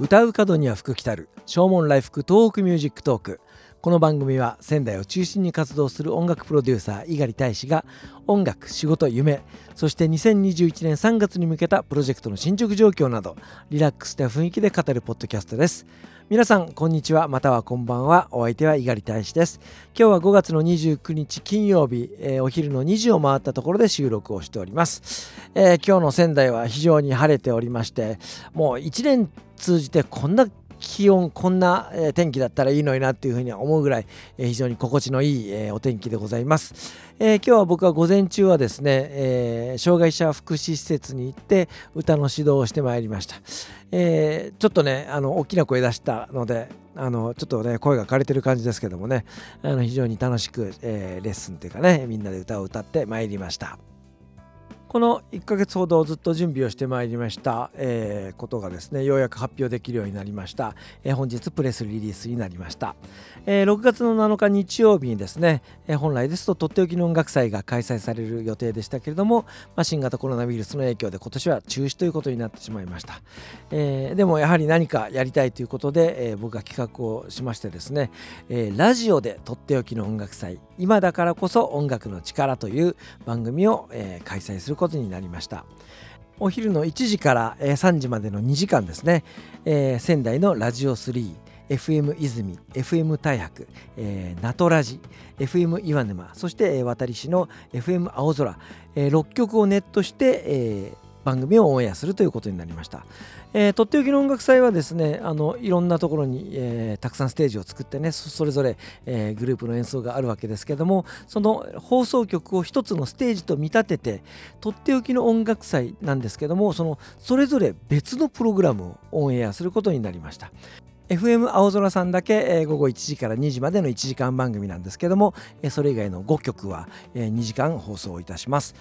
唱う門には福来たる唱門来福東北ミュージックトーク。この番組は仙台を中心に活動する音楽プロデューサー猪狩大使が音楽仕事夢そして2021年3月に向けたプロジェクトの進捗状況などリラックスした雰囲気で語るポッドキャストです。皆さんこんにちは。またはこんばんは。お相手は猪狩大使です。今日は5月の29日金曜日、えー、お昼の2時を回ったところで収録をしております、えー、今日の仙台は非常に晴れておりましてもう1年通じてこんな気温こんな、え天気だったらいいのになっていうふうに思うぐらい、え非常に心地のいい、えお天気でございます、えー、今日は僕は午前中はですね、えー、障害者福祉施設に行って歌の指導をしてまいりました、えー、ちょっとねあの大きな声出したのであのちょっとね声が枯れてる感じですけどもねあの非常に楽しく、えレッスンというかねみんなで歌を歌ってまいりました。この1ヶ月ほどずっと準備をしてまいりました、えー、ことがですねようやく発表できるようになりました、えー、本日プレスリリースになりました、えー、6月の7日日曜日にですね、え本来ですととっておきの音楽祭が開催される予定でしたけれども、まあ、新型コロナウイルスの影響で今年は中止ということになってしまいました、えでもやはり何かやりたいということで、え僕が企画をしましてですね、えラジオでとっておきの音楽祭今だからこそ音楽の力という番組を、え開催することになりました。お昼の1時から3時までの2時間ですね、えー、仙台のラジオ3 FM 泉 FM 大白、えー、ナトラジ FM 岩沼そして、えー、渡市の FM 青空、えー、6曲をネットして、えー、番組をオンエアするということになりました。えー、とっておきの音楽祭はですねあのいろんなところに、えー、たくさんステージを作ってねそれぞれ、えー、グループの演奏があるわけですけどもその放送局を一つのステージと見立ててとっておきの音楽祭なんですけどもそのそれぞれ別のプログラムをオンエアすることになりました。FM 青空さんだけ、午後1時から2時までの1時間番組なんですけども、それ以外の5曲は、2時間放送いたします。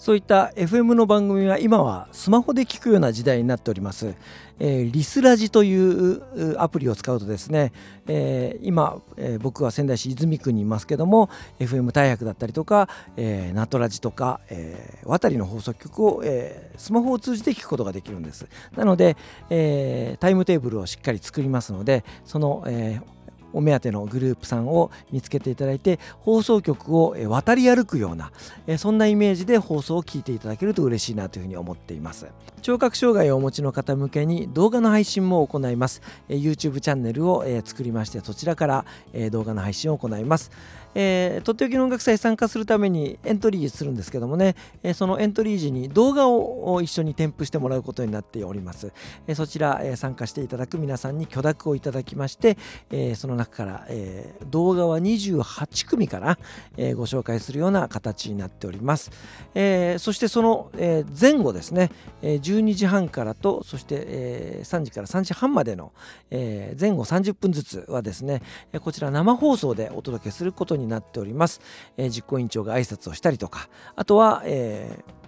そういった FM の番組は今はスマホで聞くような時代になっております。えー、リスラジというアプリを使うとですね、えー、今、えー、僕は仙台市泉区にいますけども FM 大白だったりとか、えー、ナトラジとか、えー、渡りの放送局を、えー、スマホを通じて聞くことができるんです。なので、えー、タイムテーブルをしっかり作りますのでその、えーお目当てのグループさんを見つけていただいて放送局を渡り歩くようなそんなイメージで放送を聞いていただけると嬉しいなというふうに思っています。聴覚障害をお持ちの方向けに動画の配信も行います。YouTube チャンネルを作りましてそちらから動画の配信を行います。えー、とっておきの音楽祭参加するためにエントリーするんですけどもね、えー、そのエントリー時に動画を一緒に添付してもらうことになっております。えー、そちら、え参加していただく皆さんに許諾をいただきまして、えその中から、え動画は28組かな、えご紹介するような形になっております。えそしてその、え前後ですね、え12時半からと、そして、え3時から3時半までの、え前後30分ずつはですね、こちら生放送でお届けすることにになっております、えー、実行委員長が挨拶をしたりとかあとは、えー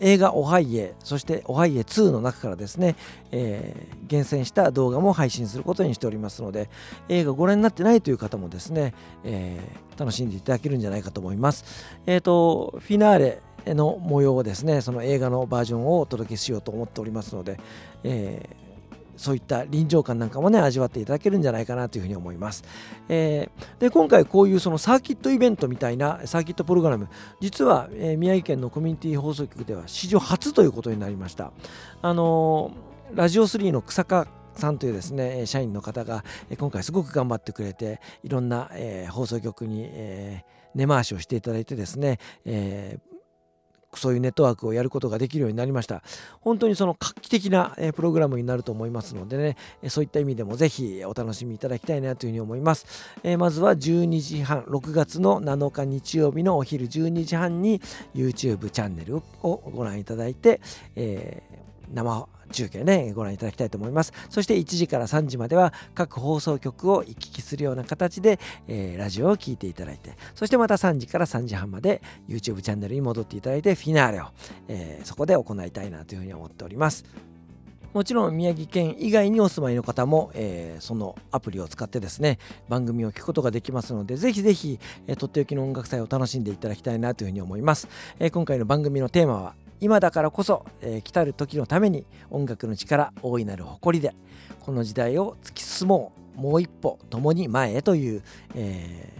映画「オハイエ」そして「オハイエ2」の中からですね、えー、厳選した動画も配信することにしておりますので映画ご覧になってないという方もですね、えー、楽しんでいただけるんじゃないかと思います。えっ、ー、とフィナーレの模様をですねその映画のバージョンをお届けしようと思っておりますので、えそういった臨場感なんかもね味わっていただけるんじゃないかなというふうに思います。えー、で今回こういうそのサーキットイベントみたいなサーキットプログラム実は、えー、宮城県のコミュニティ放送局では史上初ということになりました。あのー、ラジオ3の草加さんというですね社員の方が今回すごく頑張ってくれていろんな、えー、放送局に、えー、根回しをしていただいてですね、えー、そういうネットワークをやることができるようになりました。本当にその画期的なプログラムになると思いますのでね、そういった意味でもぜひお楽しみいただきたいなというふうに思います。えまずは12時半、6月の7日日曜日のお昼12時半に YouTube チャンネルをご覧いただいて、えー、生中継ね、ご覧いただきたいと思います。そして1時から3時までは各放送局を行き来するような形で、えー、ラジオを聴いていただいて、そしてまた3時から3時半まで YouTube チャンネルに戻っていただいて、フィナーレを、えー、そこで行いたいなというふうに思っております。もちろん宮城県以外にお住まいの方も、えー、そのアプリを使ってですね番組を聞くことができますのでぜひぜひ、えー、とっておきの音楽祭を楽しんでいただきたいなというふうに思います、え、今回の番組のテーマは今だからこそ、えー、来たる時のために音楽の力大いなる誇りでこの時代を突き進もうもう一歩共に前へという、え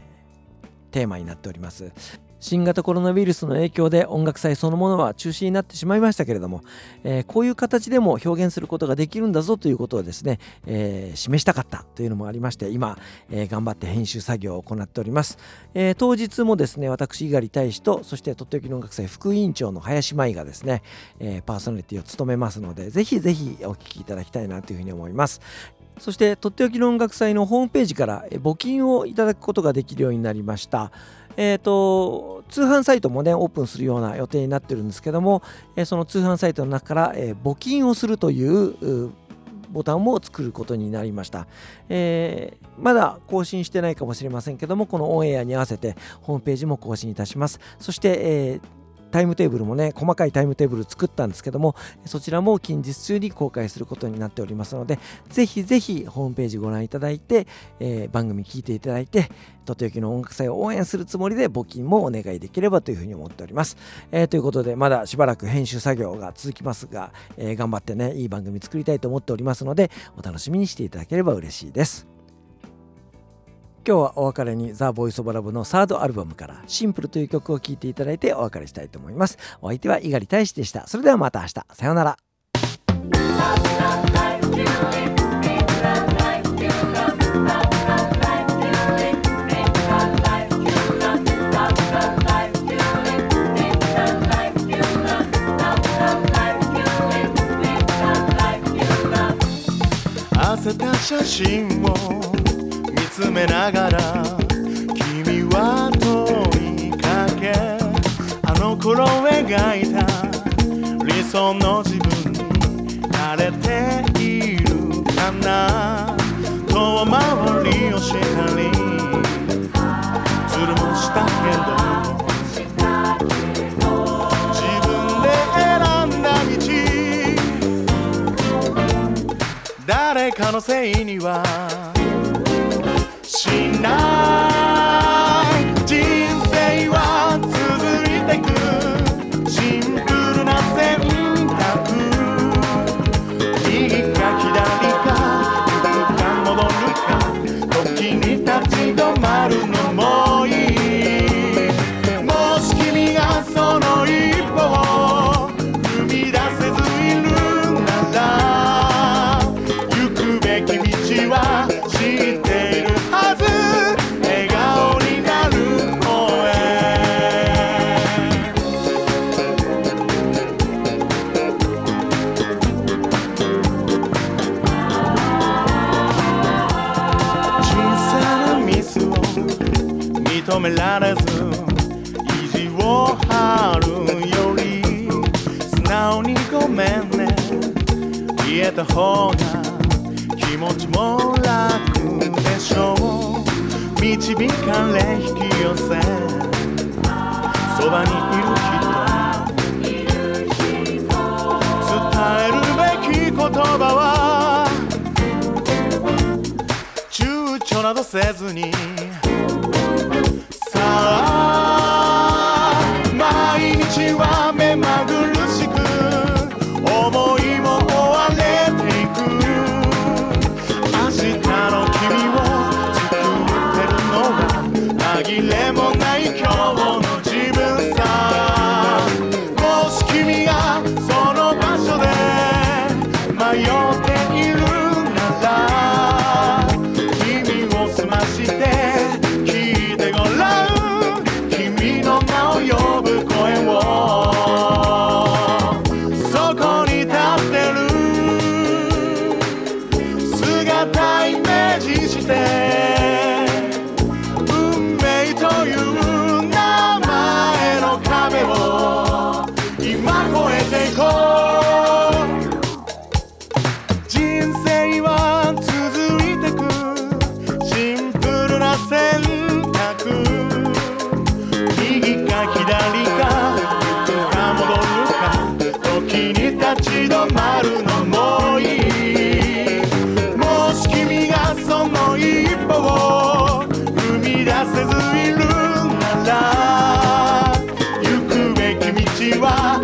ー、テーマになっております。新型コロナウイルスの影響で音楽祭そのものは中止になってしまいましたけれども、えー、こういう形でも表現することができるんだぞということをですね、えー、示したかったというのもありまして今、えー、頑張って編集作業を行っております、え当日もですね私猪狩大使とそしてとっておきの音楽祭副委員長の林舞がですね、えパーソナリティを務めますのでぜひぜひお聴きいただきたいなというふうに思います。そしてとっておきの音楽祭のホームページから募金をいただくことができるようになりました。えーと、通販サイトもねオープンするような予定になってるんですけども、え、その通販サイトの中から、え、募金をするというボタンも作ることになりました、えー、まだ更新してないかもしれませんけどもこのオンエアに合わせてホームページも更新いたします。そして、えータイムテーブルもね細かいタイムテーブル作ったんですけどもそちらも近日中に公開することになっておりますのでぜひぜひホームページご覧いただいて、えー、番組聞いていただいてとっておきの音楽祭を応援するつもりで募金もお願いできればというふうに思っております、えー、ということでまだしばらく編集作業が続きますが、えー、頑張ってねいい番組作りたいと思っておりますのでお楽しみにしていただければ嬉しいです。今日はお別れにザ・ボイス・オブ・ラブのサードアルバムからシンプルという曲を聴いていただいてお別れしたいと思います。お相手は猪狩大使でした。それではまた明日。さようなら。せた写真をながら君は問いかけあの頃描いた理想の自分に慣れているかな。遠回りをしたりつるもしたけど自分で選んだ道。誰かのせいにはしごめんね。言えた方が気持ちも楽でしょう。導かれ引き寄せ。そばにいる人。伝えるべき言葉は躊躇などせずに。私は